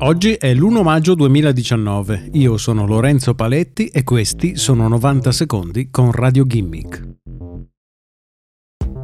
Oggi è l'1 maggio 2019, io sono Lorenzo Paletti e questi sono 90 secondi con Radio Gimmick.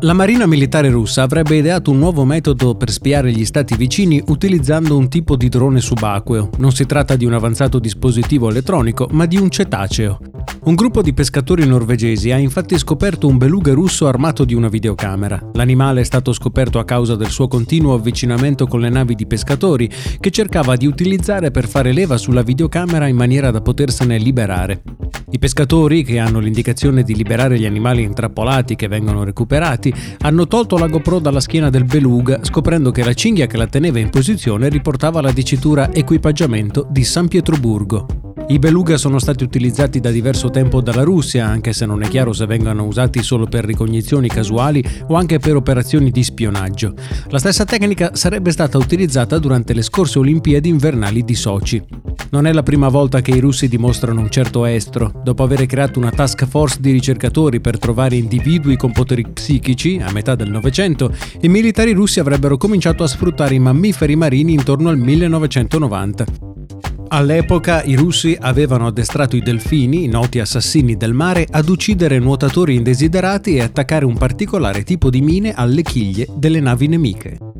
La Marina militare russa avrebbe ideato un nuovo metodo per spiare gli stati vicini utilizzando un tipo di drone subacqueo. Non si tratta di un avanzato dispositivo elettronico, ma di un cetaceo. Un gruppo di pescatori norvegesi ha infatti scoperto un beluga russo armato di una videocamera. L'animale è stato scoperto a causa del suo continuo avvicinamento con le navi di pescatori, che cercava di utilizzare per fare leva sulla videocamera in maniera da potersene liberare. I pescatori, che hanno l'indicazione di liberare gli animali intrappolati che vengono recuperati, hanno tolto la GoPro dalla schiena del beluga, scoprendo che la cinghia che la teneva in posizione riportava la dicitura equipaggiamento di San Pietroburgo. I beluga sono stati utilizzati da diverso tempo dalla Russia, anche se non è chiaro se vengano usati solo per ricognizioni casuali o anche per operazioni di spionaggio. La stessa tecnica sarebbe stata utilizzata durante le scorse Olimpiadi invernali di Sochi. Non è la prima volta che i russi dimostrano un certo estro. Dopo aver creato una task force di ricercatori per trovare individui con poteri psichici a metà del Novecento, i militari russi avrebbero cominciato a sfruttare i mammiferi marini intorno al 1990. All'epoca i russi avevano addestrato i delfini, noti assassini del mare, ad uccidere nuotatori indesiderati e attaccare un particolare tipo di mine alle chiglie delle navi nemiche.